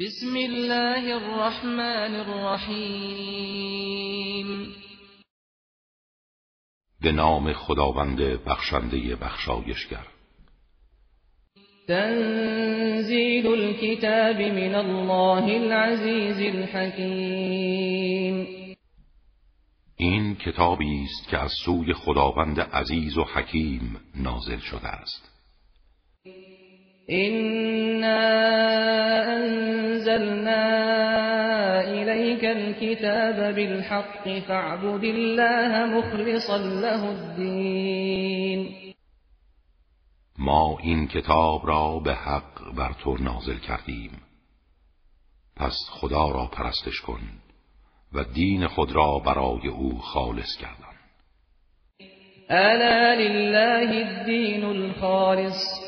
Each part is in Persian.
بسم الله الرحمن الرحیم به نام خداوند بخشنده بخشایشگر. تنزیل الكتاب من الله العزیز الحکیم. این کتابی است که از سوی خداوند عزیز و حکیم نازل شده است. إنا أنزلنا إليك الكتاب بالحق فاعبد الله مخلصا له الدين. ما این کتاب را به حق بر تو نازل کردیم. پس خدا را پرستش کن و دین خود را برای او خالص کردن الا لله الدین الخالص؟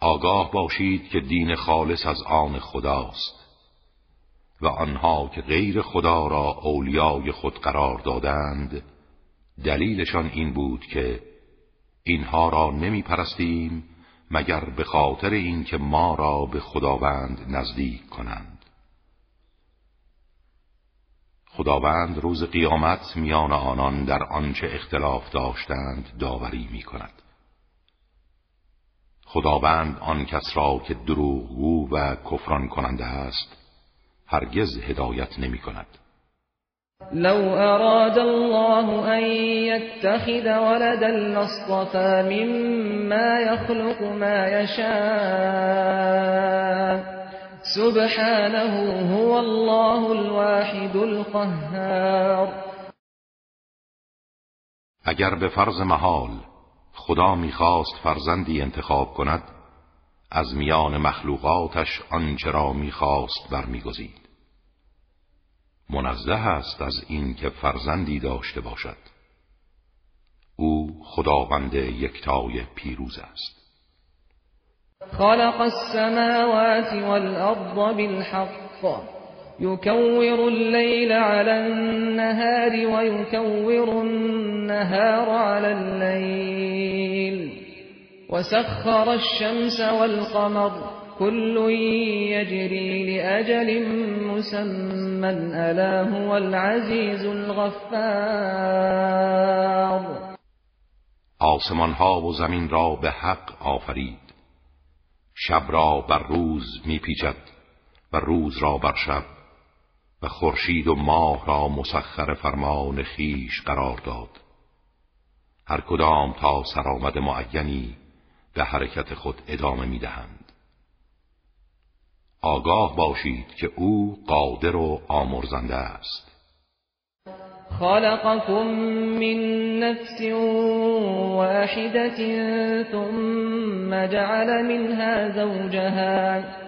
آگاه باشید که دین خالص از آن خداست و آنها که غیر خدا را اولیای خود قرار دادند دلیلشان این بود که اینها را نمی پرستیم مگر به خاطر اینکه ما را به خداوند نزدیک کنند. خداوند روز قیامت میان آنان در آنچه اختلاف داشتند داوری می کند خداوند آن کس را که دروغگو و کفران کننده است هرگز هدایت نمی کند لو اراد الله ان يتخذ ولدا لاصطفى مما يخلق ما يشاء سبحانه هو الله الواحد القهار. اگر به فرض محال خدا می‌خواست فرزندی انتخاب کند از میان مخلوقاتش آنچه را می‌خواست برمیگزید. منزه است از اینکه فرزندی داشته باشد. او خداوند یکتای پیروز است. خلق السماوات والارض بالحق. يكور الليل على النهار ويكور النهار على الليل. وسخر الشمس والقمر كل يجري لأجل مسمى. ألا هو العزيز الغفار. آسمان ها و زمین را به حق آفرید. شب را بر روز میپیچد و روز را بر شب و خورشید و ماه را مسخر فرمان خیش قرار داد. هر کدام تا سرآمد معینی به حرکت خود ادامه می‌دهند آگاه باشید که او قادر و آمرزنده است. خلقكم من نفس واحدة ثم جعل منها زوجها.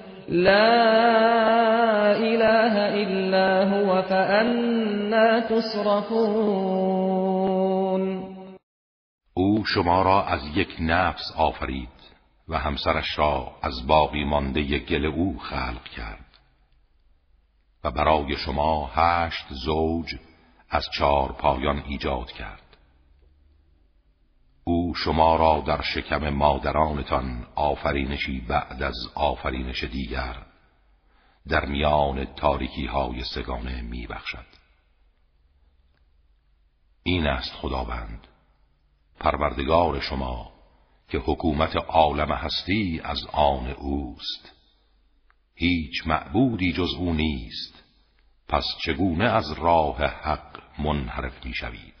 لا اله الا هو فانا تصرفون. او شما را از یک نفس آفرید و همسرش را از باقی مانده گل او خلق کرد. و برای شما هشت زوج از چهار پایان ایجاد کرد. شما را در شکم مادرانتان آفرینشی بعد از آفرینش دیگر در میان تاریکی های سگانه می بخشد. این است خداوند پروردگار شما که حکومت عالم هستی از آن اوست هیچ معبودی جز او نیست پس چگونه از راه حق منحرف می شوید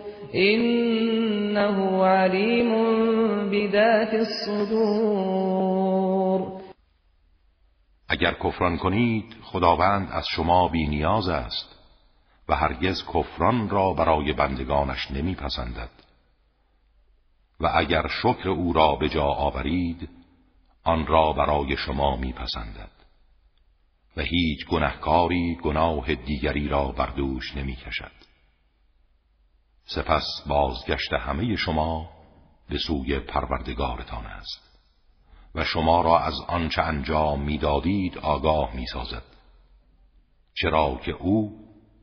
إنه عليم بذات الصدور. اگر کفران کنید خداوند از شما بی نیاز است و هرگز کفران را برای بندگانش نمیپسندد. و اگر شکر او را به جا آورید آن را برای شما میپسندد. و هیچ گنهکاری گناه دیگری را بر دوش نمی‌کشد. سپس بازگشت همه شما به سوی پروردگارتان است و شما را از آنچه انجام می‌دادید آگاه می‌سازد چرا که او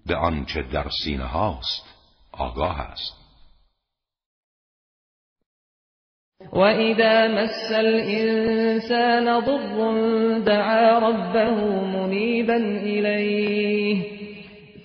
به آنچه در سینه هاست آگاه است. وَإِذَا مَسَّ الْإِنسَانَ ضُرٌّ دَعَا رَبَّهُ مُنِيبًا إِلَيْهِ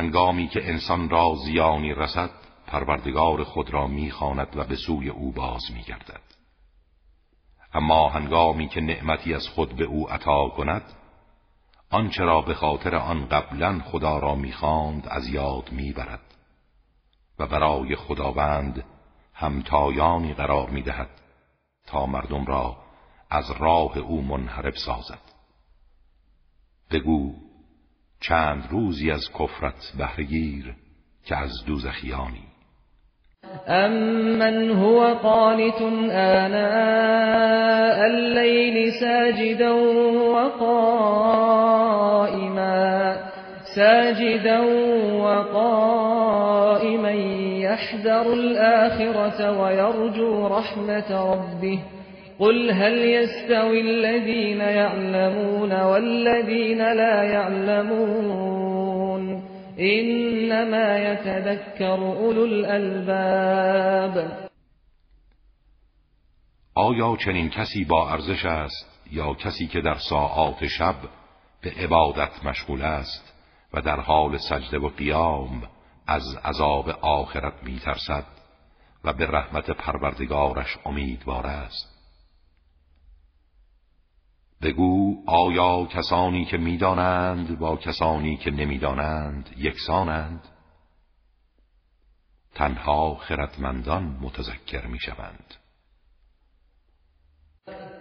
هنگامی که انسان را زیانی رسد پروردگار خود را می‌خواند و به سوی او باز میگردد. اما هنگامی که نعمتی از خود به او عطا کند آنچه را به خاطر آن قبلا خدا را می‌خواند از یاد می‌برد و برای خداوند همتایانی قرار می‌دهد تا مردم را از راه او منحرف سازد. بگو چند روزی از کفرت بهرگیر که از دوزخیانی. أَمَّنْ هُوَ قَانِتٌ آنَاءَ اللَّيْلِ سَاجِدًا وَقَائِمًا سَاجِدًا وَقَائِمًا يَحْذَرُ الْآخِرَةَ وَيَرْجُو رَحْمَةَ رَبِّهِ. قُلْ هَلْ يَسْتَوِي الَّذِينَ يَعْلَمُونَ وَالَّذِينَ لَا يَعْلَمُونَ انما يتذكر اولو الالباب آیا چنین کسی با ارزش است یا کسی که در ساعات شب به عبادت مشغول است و در حال سجده و قیام از عذاب آخرت میترسد و به رحمت پروردگارش امیدوار است؟ بگو آیا کسانی که می‌دانند با کسانی که نمی‌دانند یکسانند؟ تنها خردمندان متذکر می‌شوند.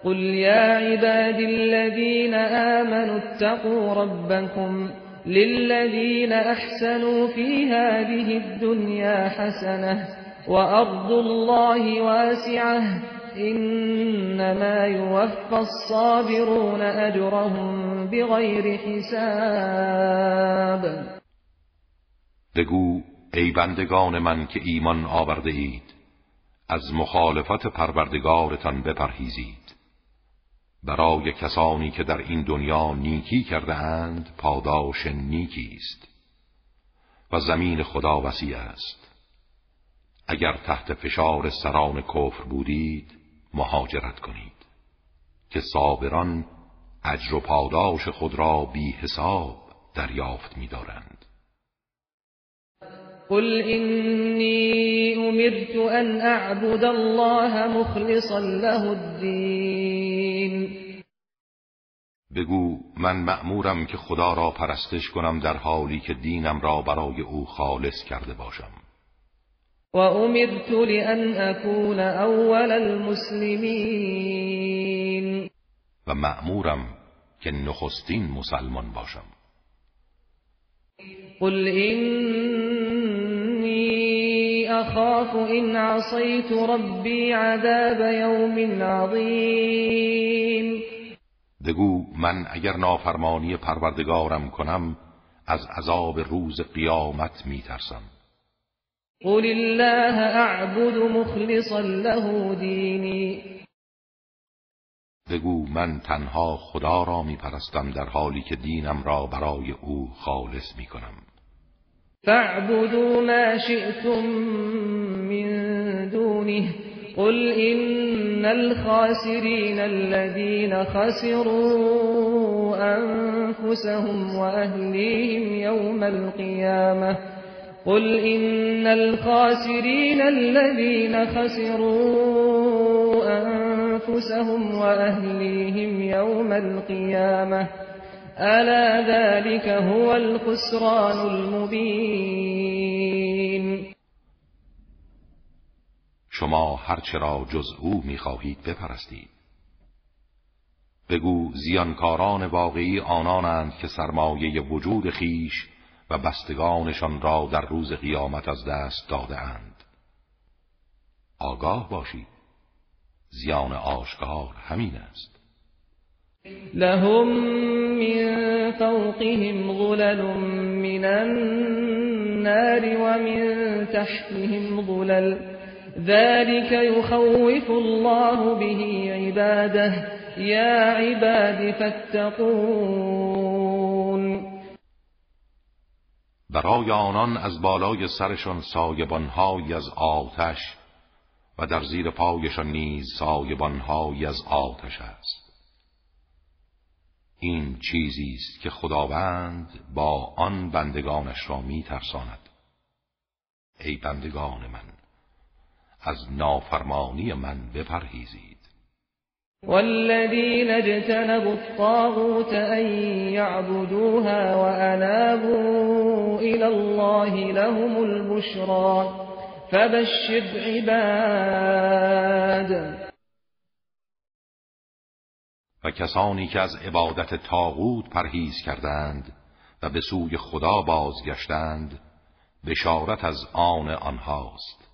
قل یا عبادی الذین آمنوا اتقوا ربكم للذین احسنوا في هذه الدنيا حسنه وارض الله واسعه انما يوفى الصابرون اجرهم بغیر حساب. بگو ای بندگان من که ایمان آورده اید از مخالفت پروردگارتان بپرهیزید. برای کسانی که در این دنیا نیکی کرده اند پاداش نیکی است و زمین خدا وسیع است. اگر تحت فشار سران کفر بودید مهاجرت کنید که صابران اجر و پاداش خود را بی حساب دریافت می‌دارند. قل اینی امرت ان اعبد الله مخلصا له الدین بگو من مأمورم که خدا را پرستش کنم در حالی که دینم را برای او خالص کرده باشم. وأمرت لأن أكون أول المسلمين. و مأمورم که نخستین مسلمان باشم. قل إني اخاف ان عصيت ربي عذاب يوم عظیم بگو من اگر نافرمانی پروردگارم کنم از عذاب روز قیامت میترسم. قل الله اعبد مخلصا له دینی بگو من تنها خدا را میپرستم در حالی که دینم را برای او خالص می‌کنم. فاعبدوا ما شئتم من دونه. قل إن الخاسرين الذين خسروا أنفسهم وأهليهم يوم القيامة. قل إن الخاسرين الذين خسروا أنفسهم وأهليهم يوم القيامة ألا ذلك هو الخسران المبين شما هرچه را جز او می‌خواهید بپرستید. بگو زیانکاران واقعی آنانند که سرمایه وجود خیش و بستگانشان را در روز قیامت از دست داده اند. آگاه باشید زیان آشکار همین است. لهم من فوقهم غلل من النار ومن تحتهم غلل. ذلك يخوف الله به عباده. یا عباد فاتقون. برای آنان از بالای سرشان سایبانهایی از آتش و در زیر پایشان نیز سایبانهایی از آتش است. این چیزی است که خداوند با آن بندگانش را می ترساند ای بندگان من از نافرمانی من بپرهیزید. والذین اجتنبوا الطاغوت ان يعبدوها وانابوا الى الله لهم البشرى. فبشر عباد. و کسانی که از عبادت تاغوت پرهیز کردند و به سوی خدا بازگشتند بشارت از آن آنهاست.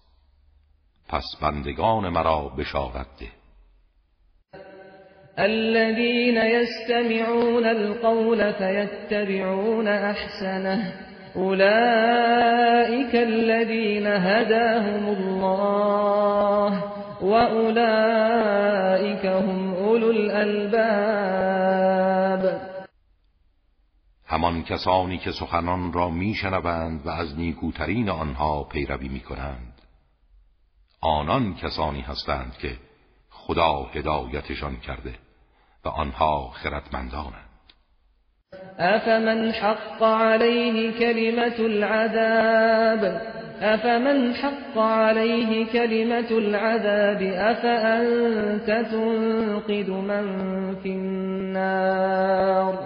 پس بندگان مرا بشارت ده. الذين يستمعون القول فيتبعون احسنه اولئك الذين هداهم الله واولئك هم اولو الالباب همان کسانی که سخنان را میشنوند و از نیکوترین آنها پیروی می‌کنند. آنان کسانی هستند که خدا هدایتشان کرده. و آنها خردمندانند. افمن حق عليه كلمة العذاب؟ افمن حق عليه كلمة العذاب؟ افأنت تنقذ من في النار؟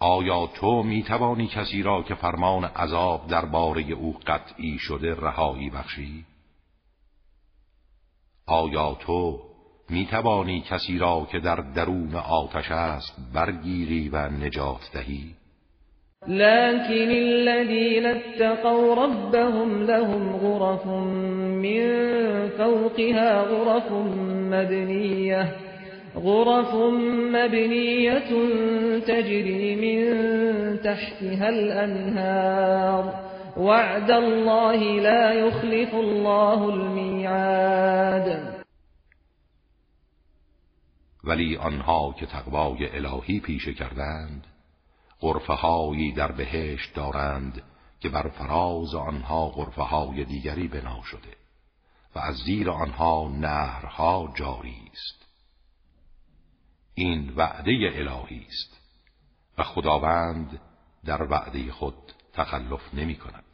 آیا تو می توانی کسی را که فرمان عذاب درباره او قطعی شده رهایی بخشی؟ آیا تو می توانی کسی را که در درون آتش است برگیری و نجات دهی؟ لكن الذين اتقوا ربهم لهم غرف من فوقها غرف مبنيه غرف مبنية تجري من تحتها الأنهار وعد الله لا يخلف الله الميعاد ولی آنها که تقوای الهی پیشه کردند غرفه هایی در بهشت دارند که بر فراز آنها غرفه های دیگری بنا شده و از زیر آنها نهرها جاری است. این وعده الهی است و خداوند در وعده خود تخلف نمی کند.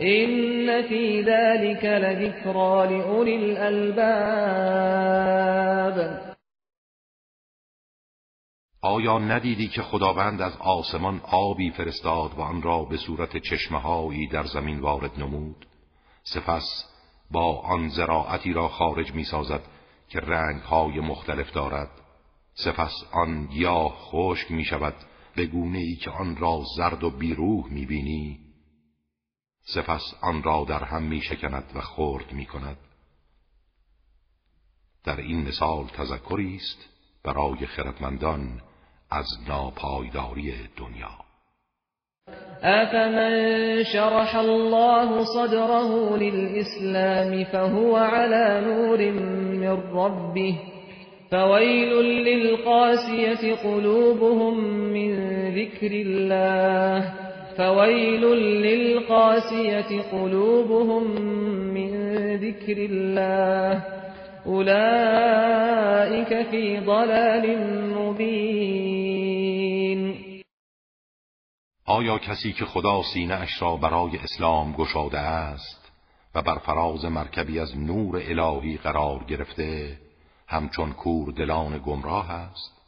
این فی ذلك لذکرا لأولی الالباب آیا ندیدی که خداوند از آسمان آبی فرستاد و آن را به صورت چشمهایی در زمین وارد نمود؟ سپس با آن زراعتی را خارج می سازد که رنگهای مختلف دارد. سپس آن گیاه خشک می شود به گونه ای که آن را زرد و بیروح می بینی سپس آن را در هم می شکند و خرد می کند در این مثال تذکری است برای خردمندان از ناپایداری دنیا. افمن شرح الله صدره للإسلام فهو على نور من ربه فويل للقاسية قلوبهم من ذكر الله. فويل للقاسية قلوبهم من ذكر الله أولئك في ضلال مبين آیا کسی که خدا سینه اش را برای اسلام گشاده است و بر فراز مرکبی از نور الهی قرار گرفته همچون کور دلان گمراه است؟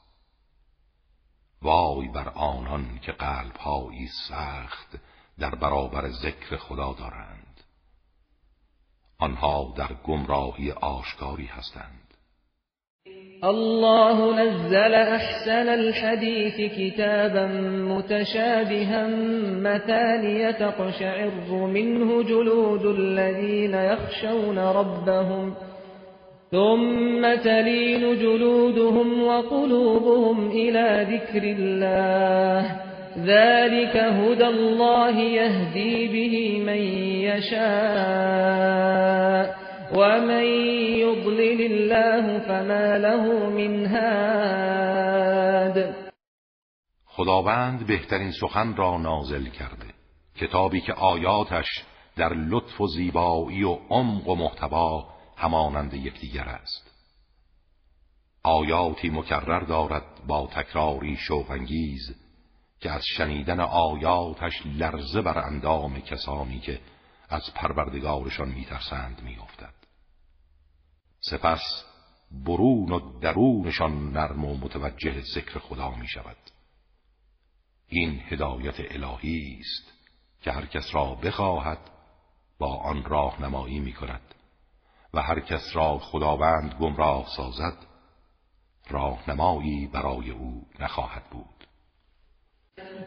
وای بر آنان که قلبهایی سخت در برابر ذکر خدا دارند. آنها در گمراهی آشکاری هستند. الله نزل احسن الحديث كتابا متشابها مثانية تقشعر منه جلود الذين يخشون ربهم ثم تلين جلودهم وقلوبهم إلى ذكر الله ذلك هدى الله يهدي به من يشاء ومن يضلل الله فما له من هاد خداوند بهترین سخن را نازل کرده. کتابی که آیاتش در لطف و زیبایی و عمق و محتوا همانند یکدیگر است. آیاتی مکرر دارد با تکراری شوقانگیز که از شنیدن آیاتش لرزه بر اندام کسانی که از پروردگارشان میترسند میافتد. سپس برون و درونشان نرم و متوجه ذکر خدا می شود این هدایت الهی است که هر کس را بخواهد با آن راهنمایی می کند و هر کس را خداوند گمراه سازد راهنمایی برای او نخواهد بود.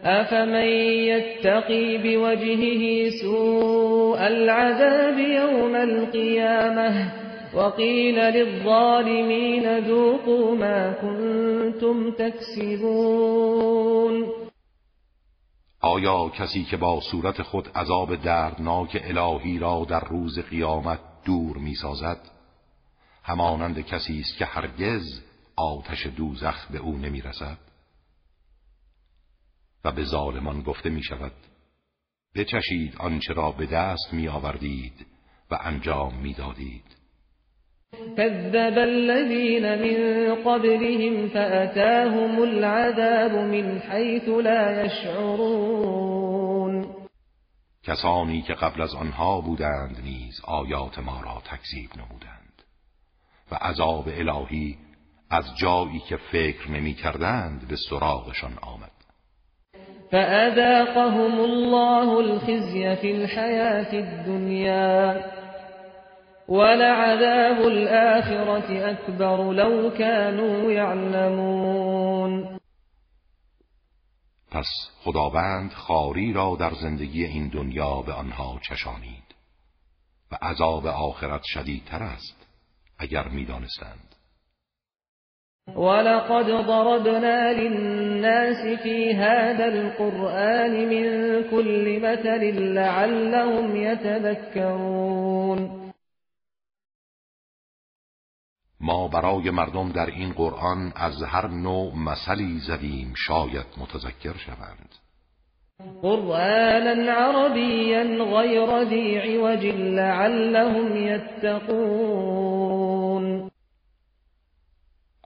افمن یتقی بوجهه سوء العذاب یوم القیامه وقیل للظالمین ذوقوا ما كنتم تکسبون آیا کسی که با صورت خود عذاب دردناک الهی را در روز قیامت دور می‌سازد. همانند کسی است که هرگز آتش دوزخ به او نمی‌رسد. و به ظالمان گفته می شود بچشید آنچه را به دست می آوردید و انجام می دادید كذب الذين من قبلهم فأتاهم العذاب من حيث لا يشعرون. کسانی که قبل از آنها بودند نیز آیات ما را تکذیب نمودند و عذاب الهی از جایی که فکر نمی کردند به سراغشان آمد. فأذاقهم الله الخزي في الحياة الدنيا ولعذاب الآخرة أكبر لو كانوا يعلمون. پس خداوند خاری را در زندگی این دنیا به آنها چشانید و عذاب آخرت شدیدتر است اگر می‌دانستند. ولقد ضربنا للناس في هذا القرآن من كل مثل لعلهم يتذكرون. ما برای مردم در این قرآن از هر نوع مثلی زدیم شاید متذکر شوند. قرآنا عربيا غير ذي عوج لعلهم يتقون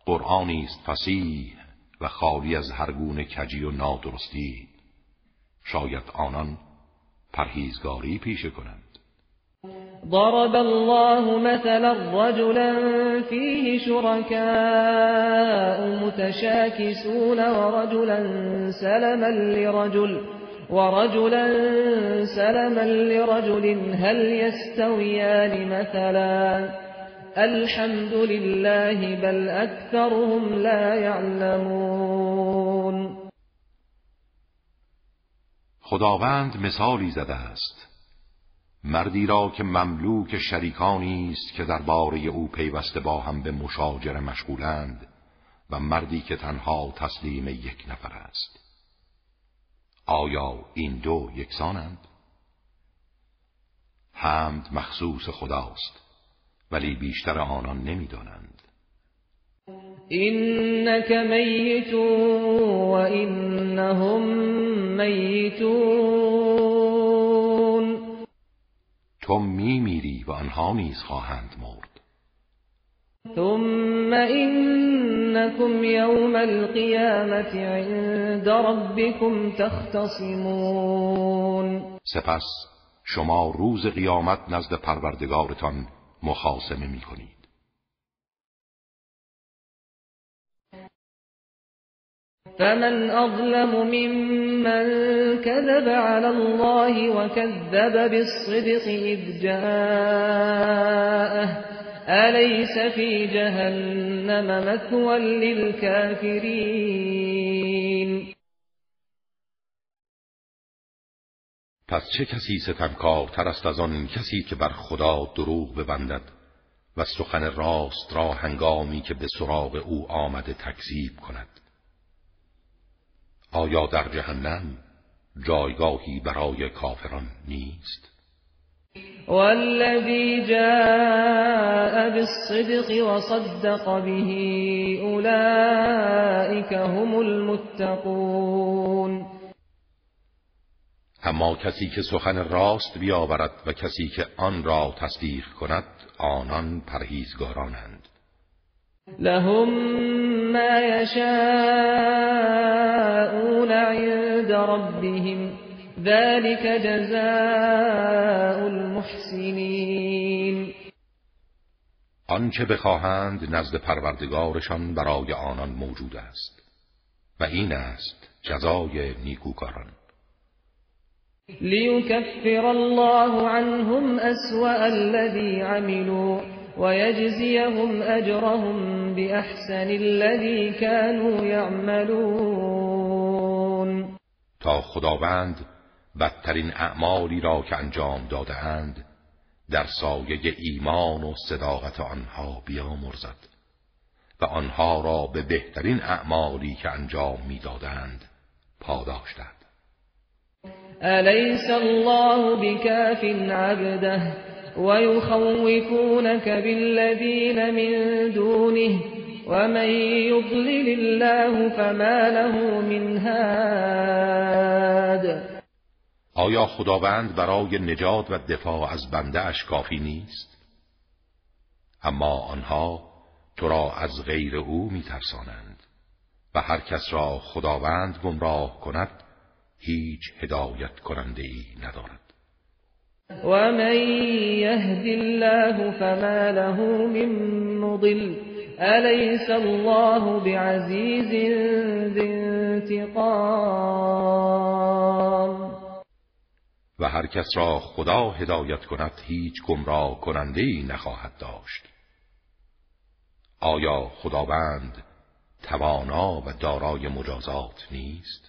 قرآنی است فسیح و خالی از هر گونه کجی و نادرستی. شاید آنان پرهیزگاری پیشه کنند. ضرب الله مثلا رجلا فيه شركاء متشاكسون ورجلا سلما لرجل ورجلا سلما لرجل هل يستويان مثلا؟ الحمد لله بل أكثرهم لا يعلمون. خداوند مثالی زده است. مردی را که مملوک شریکانی است که درباره او پیوسته با هم به مشاجره مشغولند و مردی که تنها تسلیم یک نفر است. آیا این دو یکسانند؟ حمد مخصوص خداست ولی بیشتر آنان نمی‌دانند. اینک میت و اینهم میتون تو میمیری و آنها نیز خواهند مرد. ثم اینکم یوم القیامت عند ربکم تختصمون. سپس شما روز قیامت نزد پروردگارتان مخاسمه می فمن أظلم ممن كذب على الله وكذب بالصدق إذ جاءه. أليس في جهنم مثوى للكافرين؟ پس چه کسی ستمکارتر است از آن کسی که بر خدا دروغ ببندد و سخن راست را هنگامی که به سراغ او آمده تکذیب کند؟ آیا در جهنم جایگاهی برای کافران نیست؟ والذی جاء بالصدق وصدق به اولئک هم المتقون. اما کسی که سخن راست بیاورد و کسی که آن را تصدیق کند آنان پرهیزگارانند. لهم ما يشاءون عند ربهم. ذلك جزاء المحسنین آنچه بخواهند نزد پروردگارشان برای آنان موجود است و این است جزای نیکوکاران. ليكفر الله عنهم أسوأ الذي عملوا. ويجزيهم أجرهم بأحسن الذي كانوا يعملون تا خداوند بدترین اعمالی را که انجام دادهاند در سایه ایمان و صداقت آنها بیامرزد و آنها را به بهترین اعمالی که انجام می‌دادند پاداش دهد. أليس الله بكاف عبده؟ ويخوفونك بالذين من دونه ومن يضلل الله فما له من هاد آیا خداوند برای نجات و دفاع از بنده اش کافی نیست؟ اما آنها تو را از غیر او میترسانند و هر کس را خداوند گمراه کند هیچ هدایت کننده ای ندارد و من یهد الله فما له من مضل الیس الله بعزیز ذی انتقام؟ و هر کس را خدا هدایت کند هیچ گمراه کننده ای نخواهد داشت. آیا خداوند توانا و دارای مجازات نیست؟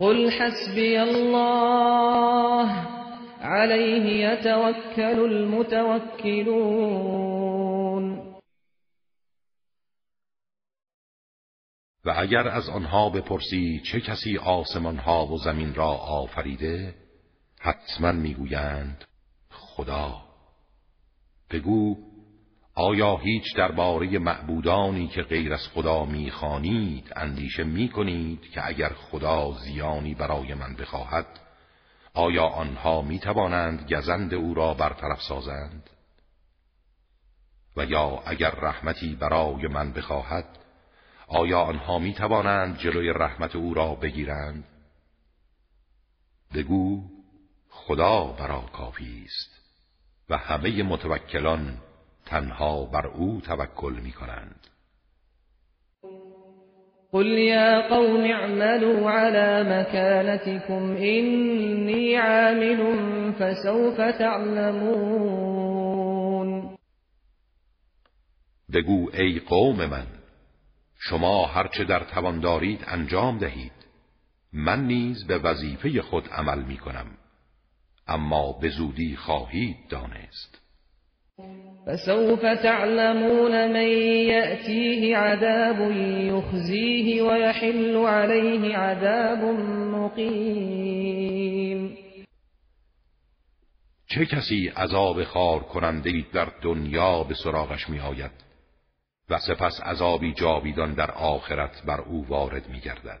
قل حسبي الله عليه يتوكل المتوكلون و اگر از آنها بپرسی چه کسی آسمان ها و زمین را آفریده حتما می‌گویند خدا بگو آیا هیچ درباره معبودانی که غیر از خدا می‌خوانید اندیشه می‌کنید که اگر خدا زیانی برای من بخواهد آیا آنها می‌توانند گزند او را برطرف سازند؟ و یا اگر رحمتی برای من بخواهد آیا آنها می توانند جلوی رحمت او را بگیرند؟ بگو خدا برا کافی است و همه متوکلان تنها بر او توکل می کنند قل یا قوم اعملوا على مكانتكم إني عامل فسوف تعلمون. بگو ای قوم من شما هرچه در توان دارید انجام دهید. من نیز به وظیفه خود عمل می کنم اما به زودی خواهید دانست. فسوف تعلمون من يأتيه عذاب يخزيه ويحل عليه عذاب مقیم چه کسی عذاب خار کننده در دنیا به سراغش می آید و سپس عذابی جاویدان در آخرت بر او وارد می گردد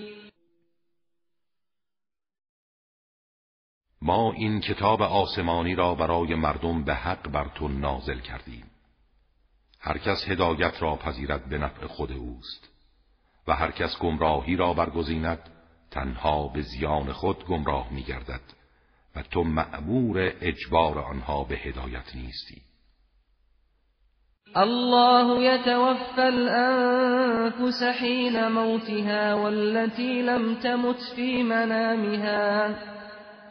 ما این کتاب آسمانی را برای مردم به حق بر تو نازل کردیم. هر کس هدایت را پذیرد به نفع خود اوست و هر کس گمراهی را برگزیند تنها به زیان خود گمراه می گردد و تو معمور اجبار آنها به هدایت نیستی. الله يتوفى الأنفس حين موتها والتي لم تمت في منامها.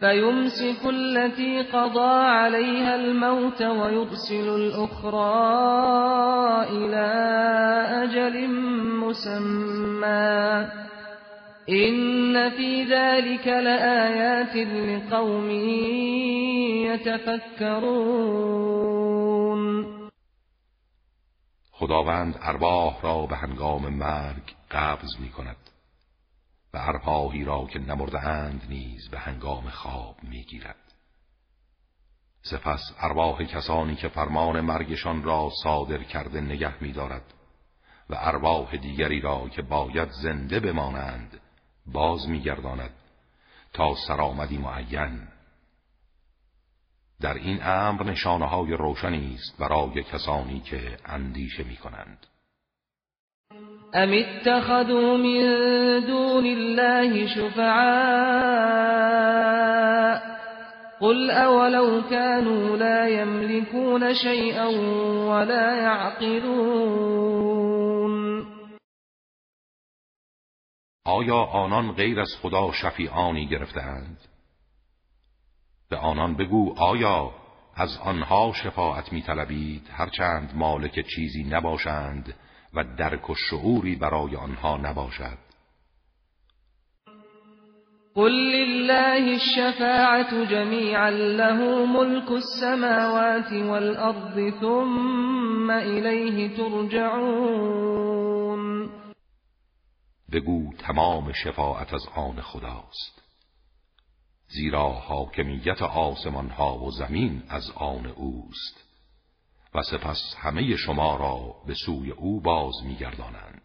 فيمسك التي قضى عليها الموت ويرسل الأخرى إلى أجل مسمى. إن في ذلك لآيات لقوم يتفكرون. خداوند ارواح را به هنگام مرگ قبض می کند و ارواحی را که اند نیز به هنگام خواب می گیرد. سپس ارواح کسانی که فرمان مرگشان را صادر کرده نگه می دارد و ارواح دیگری را که باید زنده بمانند باز می گرداند تا سرآمدی معین در این امر نشانه های روشنی است برای کسانی که اندیشه می کنند. ام اتخذوا من دون الله شفعاء قل اولو كانوا لا يملكون شيئا ولا يعقلون آیا آنان غیر از خدا شفیعانی گرفتند؟ به آنان بگو آیا از آنها شفاعت می طلبید هرچند مالک چیزی نباشند و درک و شعوری برای آنها نباشد. قل لله الشفاعة جميعا له ملك السماوات والأرض ثم إليه ترجعون. بگو تمام شفاعت از آن خداست. زیرا حاکمیت آسمان ها و زمین از آن اوست. و سپس همه شما را به سوی او باز میگردانند.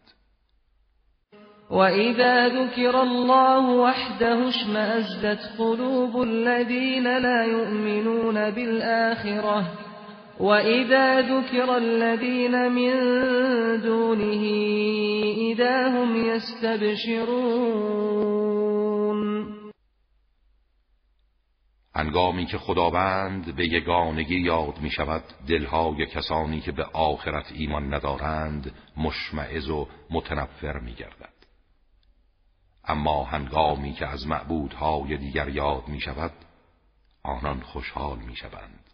و اذا ذکر الله وحده اشمأزت قلوب الذين لا يؤمنون بالآخرة. وإذا ذكر الذين من دونه إذا هم يستبشرون هنگامی که خداوند به یگانگی یاد می شود دلهای کسانی که به آخرت ایمان ندارند مشمعز و متنفر می گردد. اما هنگامی که از معبودهای دیگر یاد می شود آنان خوشحال می شوند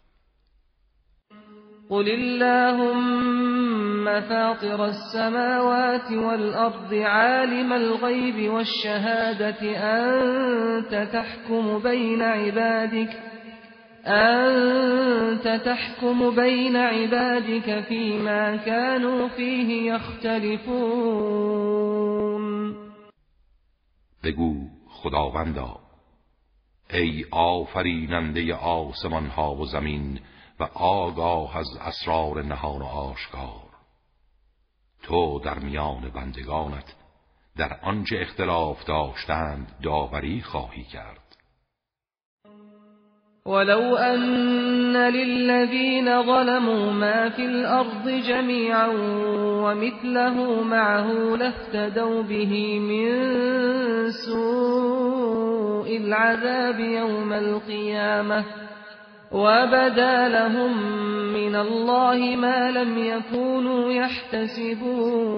قل اللهم فاطر السماوات والأرض عالم الغيب والشهادة أنت تحكم بين عبادك أنت تحكم بين عبادك فيما كانوا فيه يختلفون بگو خداوندا ای آفریننده آسمان ها و زمین آگاه از اسرار نهان و آشکار. تو در میان بندگانت در آنچه اختلاف داشتند داوری خواهی کرد. ولو أن للذين ظلموا ما في الأرض جميعا ومثله معه لافتدوا به من سوء العذاب يوم القيامة. وبدا لهم من الله ما لم يكونوا يحتسبون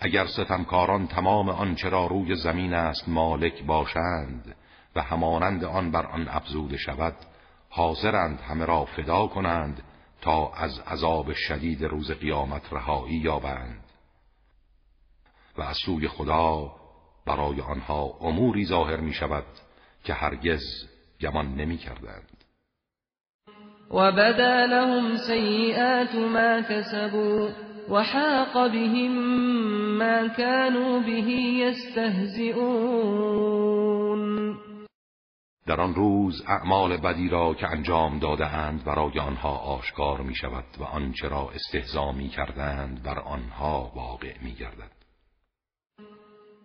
اگر ستمکاران تمام آنچه را روی زمین است مالک باشند و همانند آن بر آن افزوده شود حاضرند همه را فدا کنند تا از عذاب شدید روز قیامت رهایی یابند. و از سوی خدا برای آنها اموری ظاهر می شود که هرگز گمان نمی کردند و بدا لهم سیئات ما کسبوا وحاق بهم ما كانوا به يستهزئون. در آن روز اعمال بدی را که انجام داده اند برای آنها آشکار می شود و آنچه را استهزا می کردند بر آنها واقع می گردد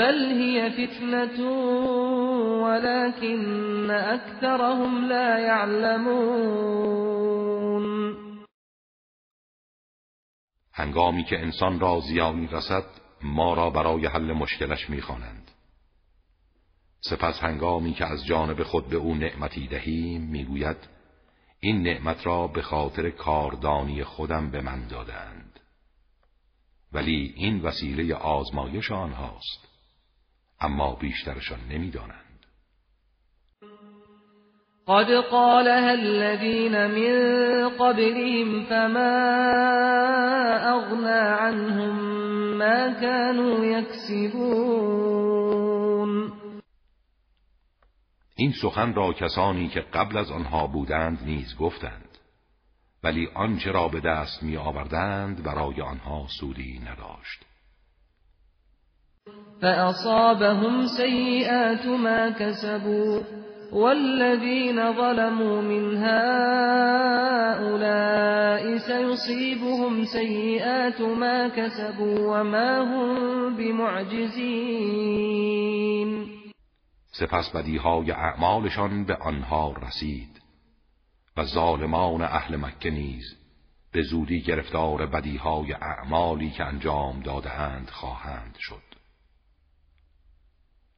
بل هي فتنة ولكن أكثرهم لا يعلمون. هنگامی که انسان را زیانی رسد ما را برای حل مشکلش می‌خوانند. سپس هنگامی که از جانب خود به او نعمتی دهیم می‌گوید این نعمت را به خاطر کاردانی خودم به من دادند. ولی این وسیله آزمایش آنهاست. اما بیشترشان نمی‌دانند. قد قالها الذين من قبلهم فما اغنى عنهم ما كانوا يكسبون. این سخن را کسانی که قبل از آنها بودند نیز گفتند ولی آنچه را به دست می آوردند برای آنها سودی نداشت. فأصابهم سيئات ما كسبوا والذين ظلموا من هؤلاء سيصيبهم سيئات ما كسبوا وما هم بمعجزين سپس بدیهای اعمالشان به آنها رسید و ظالمان اهل مکه نیز به زودی گرفتار بدیهای اعمالی که انجام دادهاند خواهند شد.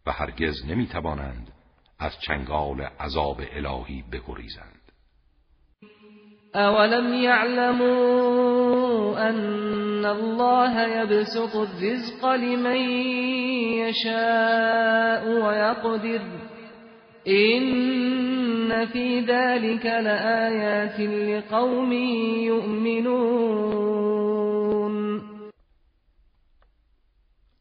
و هرگز نمی‌توانند از چنگال عذاب الهی بگریزند. اولم یعلموا ان الله یبسط الرزق لمن یشاء ویقدر. این فی ذلك لآیات لقوم یؤمنون.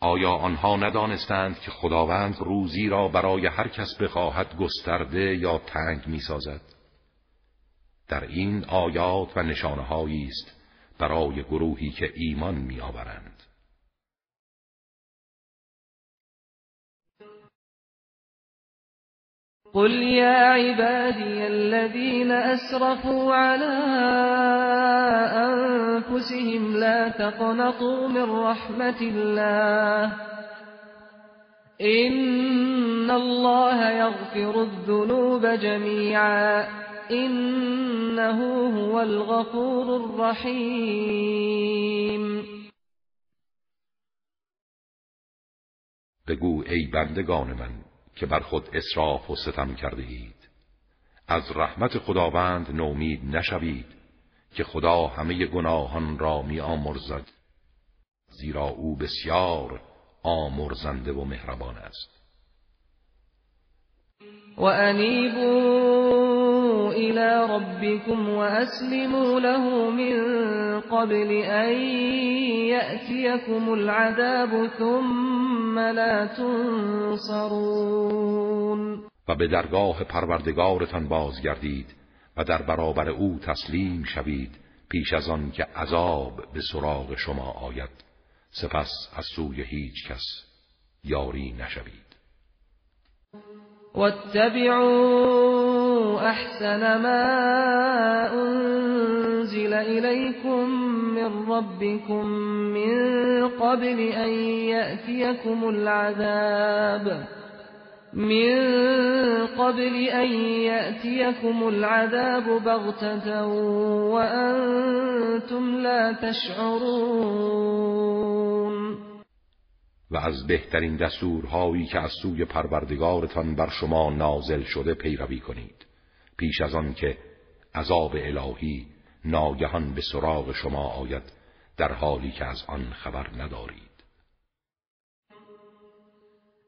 آیا آنها ندانستند که خداوند روزی را برای هر کس بخواهد گسترده یا تنگ می‌سازد؟ در این آیات و نشانههایی است برای گروهی که ایمان میآورند. قل يا عبادي الذين أسرفوا على أنفسهم لا تقنطوا من رحمة الله إن الله يغفر الذنوب جميعا إنه هو الغفور الرحیم بگو ای بندگان من که بر خود اصراف و ستم کرده اید از رحمت خداوند نومید نشوید که خدا همه گناهان را می آمرزد زیرا او بسیار آمرزنده و مهربان است. و انیبوا الى ربكم واسلموا له من قبل ان يأتيكم العذاب ثم لا تنصرون. و به درگاه پروردگارتان بازگردید و در برابر او تسلیم شوید پیش از آن که عذاب به سراغ شما آید. سپس از سوی هیچ کس یاری نشوید. واتبعوا احسن ما انزل اليكم من ربكم من قبل ان ياتيكم العذاب من قبل ان ياتيكم العذاب بغتة وانتم لا تشعرون. و از بهترین دستورهایی که از سوی پروردگارتان بر شما نازل شده پیروی کنید. پیش از آن که عذاب الهی ناگهان به سراغ شما آید در حالی که از آن خبر ندارید.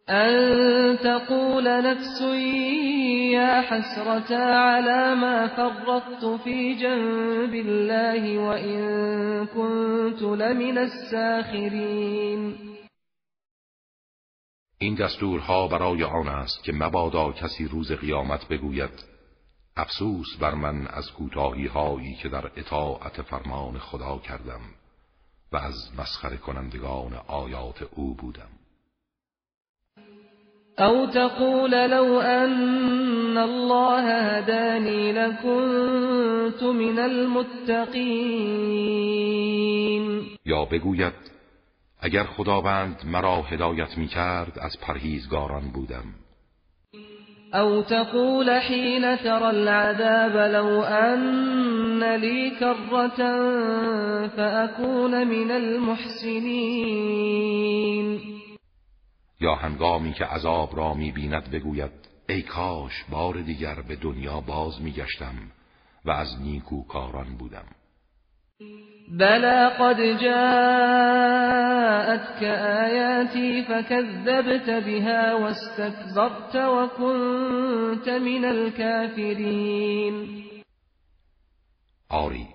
أن تقول نفس يا حسرة على ما فرطت في جنب الله وإن كنت لمن الساخرين این دستورها برای آن است که مبادا کسی روز قیامت بگوید افسوس بر من از کوتاهی هایی که در اطاعت فرمان خدا کردم و از مسخره کنندگان آیات او بودم. او تقول لو ان الله هداني لكنت من المتقین. یا بگوید اگر خداوند مرا هدایت می کرد از پرهیزگاران بودم. او تقول حين ترى العذاب لو ان لي كرة فأكون من المحسنين. یا هنگامی که عذاب را می‌بیند بگوید ای کاش بار دیگر به دنیا باز میگشتم و از نیکوکاران بودم. بلا قد جاءتك آیاتی فكذبت بها واستكبرت وكنت من الكافرین آری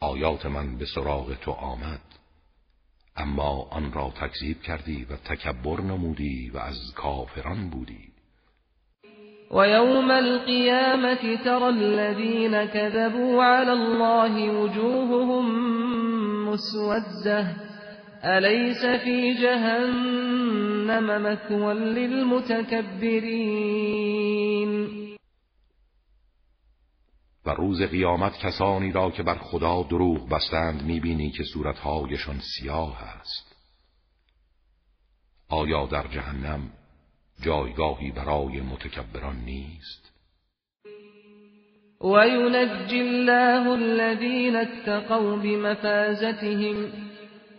آیات من به سراغ تو آمد اما آن را تکذیب کردی و تکبر نمودی و از کافران بودی. و یوم القیامت ترى الذین كذبوا على الله وجوههم مسوده أليس في جهنم مثوى للمتكبرين؟ و روز قیامت کسانی را که بر خدا دروغ بستند می‌بینی که صورتهایشان سیاه است. آیا در جهنم جایگاهی برای متکبران نیست؟ وينجي الله الذين اتقوا بمفازتهم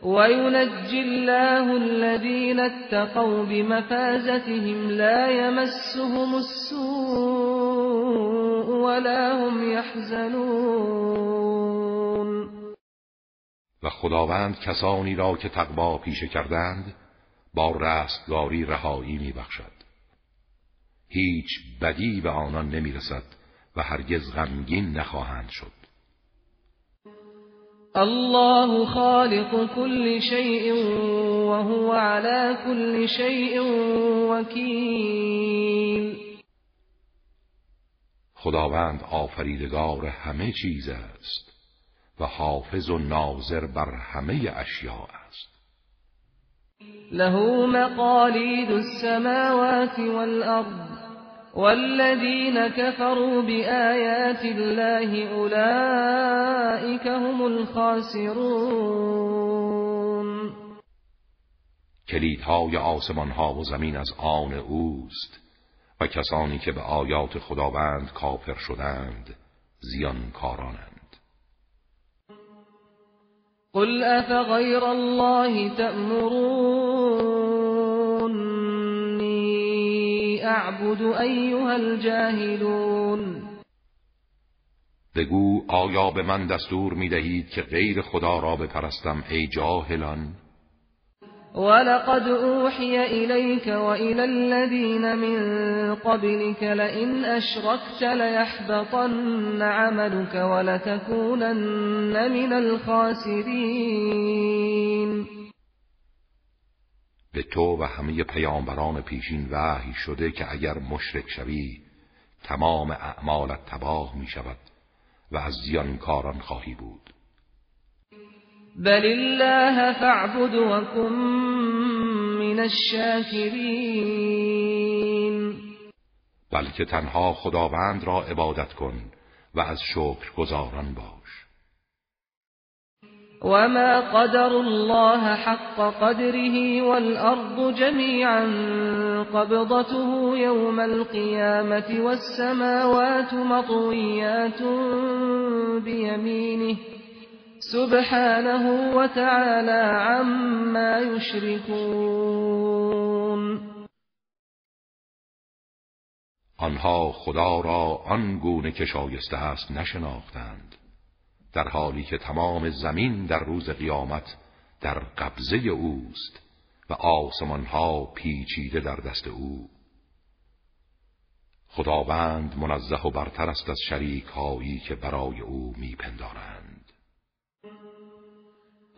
وينجي الله الذين اتقوا بمفازتهم لا يمسهم السوء ولا هم يحزنون و خداوند کسانی را که تقوا پیشه کردند با رستگاری رهایی میبخشد. هیچ بدی به آنان نمی‌رسد و هرگز غمگین نخواهند شد. الله خالق كل شيء وهو على كل شيء وكيل خداوند آفریدگار همه چیز است و حافظ و ناظر بر همه اشیاء است. له مقالید السماوات والارض والذين كفروا بآيات الله أولئك هم الخاسرون. کلیدهای آسمان ها و زمین از آن اوست و کسانی که به آیات خداوند کافر شدند زیان کارانند قل افغیر الله تأمرونی اعبد ایها الجاهلون بگو آیا به من دستور می دهید که غیر خدا را بپرستم ای جاهلان؟ ولقد أوحي إليك وإلى الذين من قبلك لئن أشركت ليحبطن عملك ولتكونن من الخاسرين به تو و همه پیامبران پیشین وحی شده که اگر مشرک شوی تمام اعمالت تباه می شود و از زیانکاران خواهی بود. بل الله فاعبد وكن من الشاکرین بلکه تنها خداوند را عبادت کن و از شکر گزاران باش. وما قدر الله حق قدره والأرض جميعا قبضته يوم القيامة والسماوات مطويات بيمينه. سبحانه وتعالى عما يشركون. آنها خدا را آن گونه که شایسته است نشناختند در حالی که تمام زمین در روز قیامت در قبضه اوست و آسمانها پیچیده در دست او. خداوند منزه و برتر است از شریک هایی که برای او میپندارند.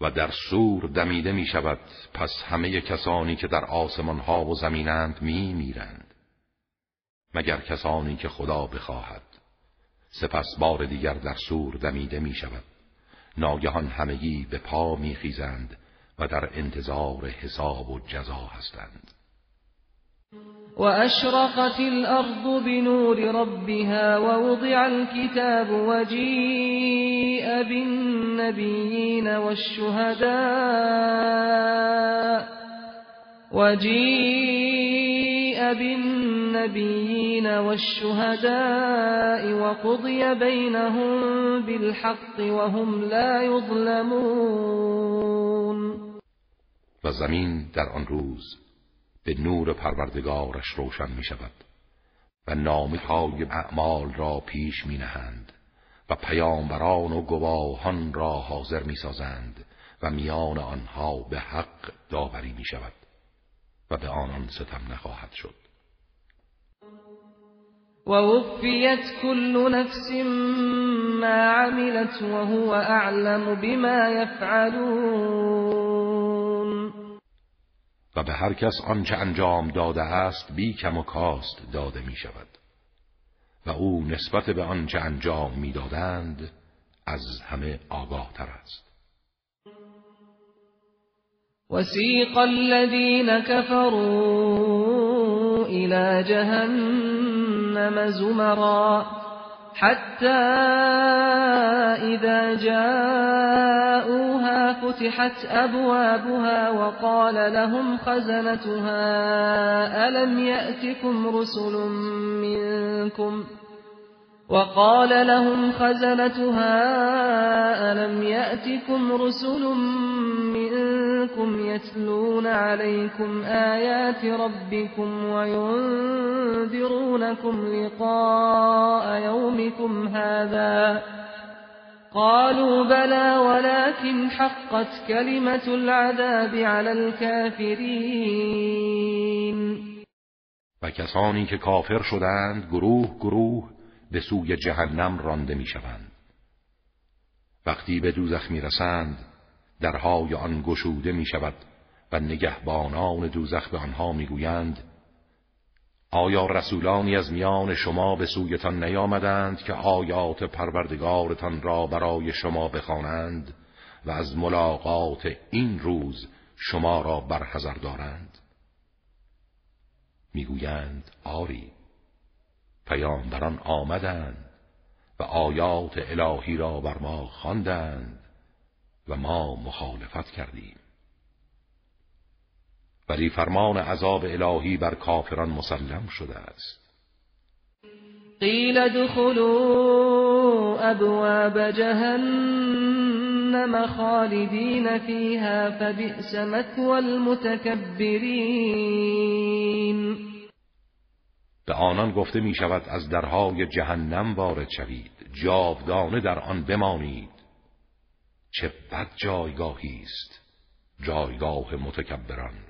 و در سور دمیده می شود پس همه کسانی که در آسمان ها و زمینند می میرند مگر کسانی که خدا بخواهد سپس بار دیگر در سور دمیده می شود ناگهان همگی به پا می خیزند و در انتظار حساب و جزا هستند. وأشرقت الأرض بنور ربها ووضع الكتاب وجيء بالنبيين والشهداء وجيء بالنبيين والشهداء وقضي بينهم بالحق وهم لا يظلمون. و در آن روز به نور پروردگارش روشن می شود و نامی های اعمال را پیش می نهند و پیامبران و گواهان را حاضر می سازند و میان آنها به حق داوری می شود و به آنان ستم نخواهد شد. و وفیت کل نفس ما عملت وهو اعلم بما یفعلون. و به هر کس آنچه انجام داده است بی کم و کاست داده می شود. و او نسبت به آنچه انجام می‌دادند از همه آگاه تر است. وسیق الذين كفروا الى جهنم زمرا حتى إذا جاءوها فتحت أبوابها وقال لهم خزنتها ألم يأتكم رسل منكم ؟ وقال لهم خزنتها ألم يأتكم رسل منكم يتلون عليكم آيات ربكم وينذرونكم لقاء يومكم هذا قالوا بلى ولكن حقت كلمة العذاب على الكافرين. و کسانی که کافر شدند گروه گروه به سوی جهنم رانده می‌شوند. وقتی به دوزخ می‌رسند درهای آن گشوده می شود و نگهبانان دوزخ به آنها می‌گویند آیا رسولانی از میان شما به سویتان نیامدند که آیات پروردگارتان را برای شما بخوانند و از ملاقات این روز شما را برحضر دارند؟ می‌گویند آری. پیامبران آمدند و آیات الهی را بر ما خواندند و ما مخالفت کردیم. ولی فرمان عذاب الهی بر کافران مسلم شده است. قیل دخلوا ابواب جهنم خالدین فیها فبئس مثوى المتکبرین. به آنان گفته می شود از درهای جهنم وارد شوید جاودانه در آن بمانید. چه بد جایگاهی است جایگاه متکبران.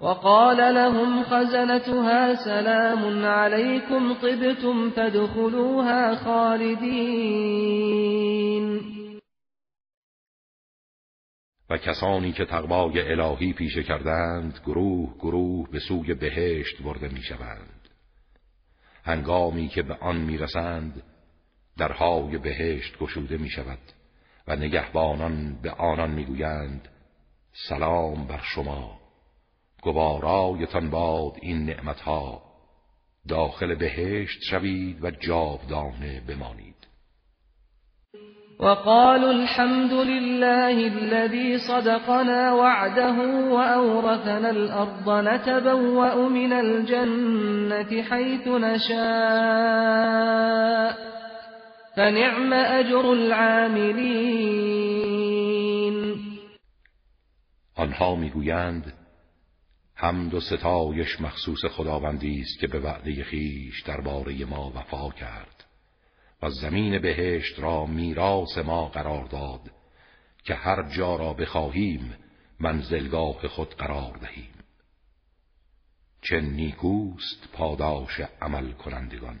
وقال لهم خزنتها سلام عليكم طبتم فادخلوها خالدين و کسانی که تقوای الهی پیشه کردند گروه گروه به سوی بهشت برده می شوند. هنگامی که به آن می رسند درهای بهشت گشوده می شود و نگهبانان به آنان می گویند سلام بر شما گوارایتان باد این نعمتها. داخل بهشت شوید و جاودانه بمانید. وقالوا الحمد لله الذي صدقنا وعده وأورثنا الأرض نتبوأ من الجنة حيث نشاء. فنعم أجر العاملين. آنها می‌گویند حمد و ستایش مخصوص خداوندی است که به وعده خیش درباره ما وفا کرد و زمین بهشت را میراث ما قرار داد که هر جا را بخواهیم منزلگاه خود قرار دهیم. چه نیکوست پاداش عمل کنندگان!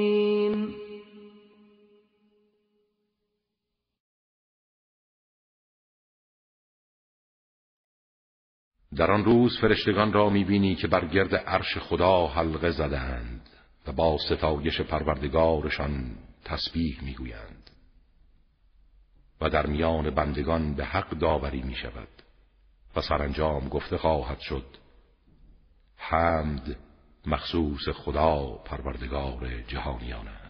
در آن روز فرشتگان را می‌بینی که بر گرد عرش خدا حلقه زدند و با ستایش پروردگارشان تسبیح می‌گویند و در میان بندگان به حق داوری می شود و سرانجام گفته خواهد شد حمد مخصوص خدا پروردگار جهانیان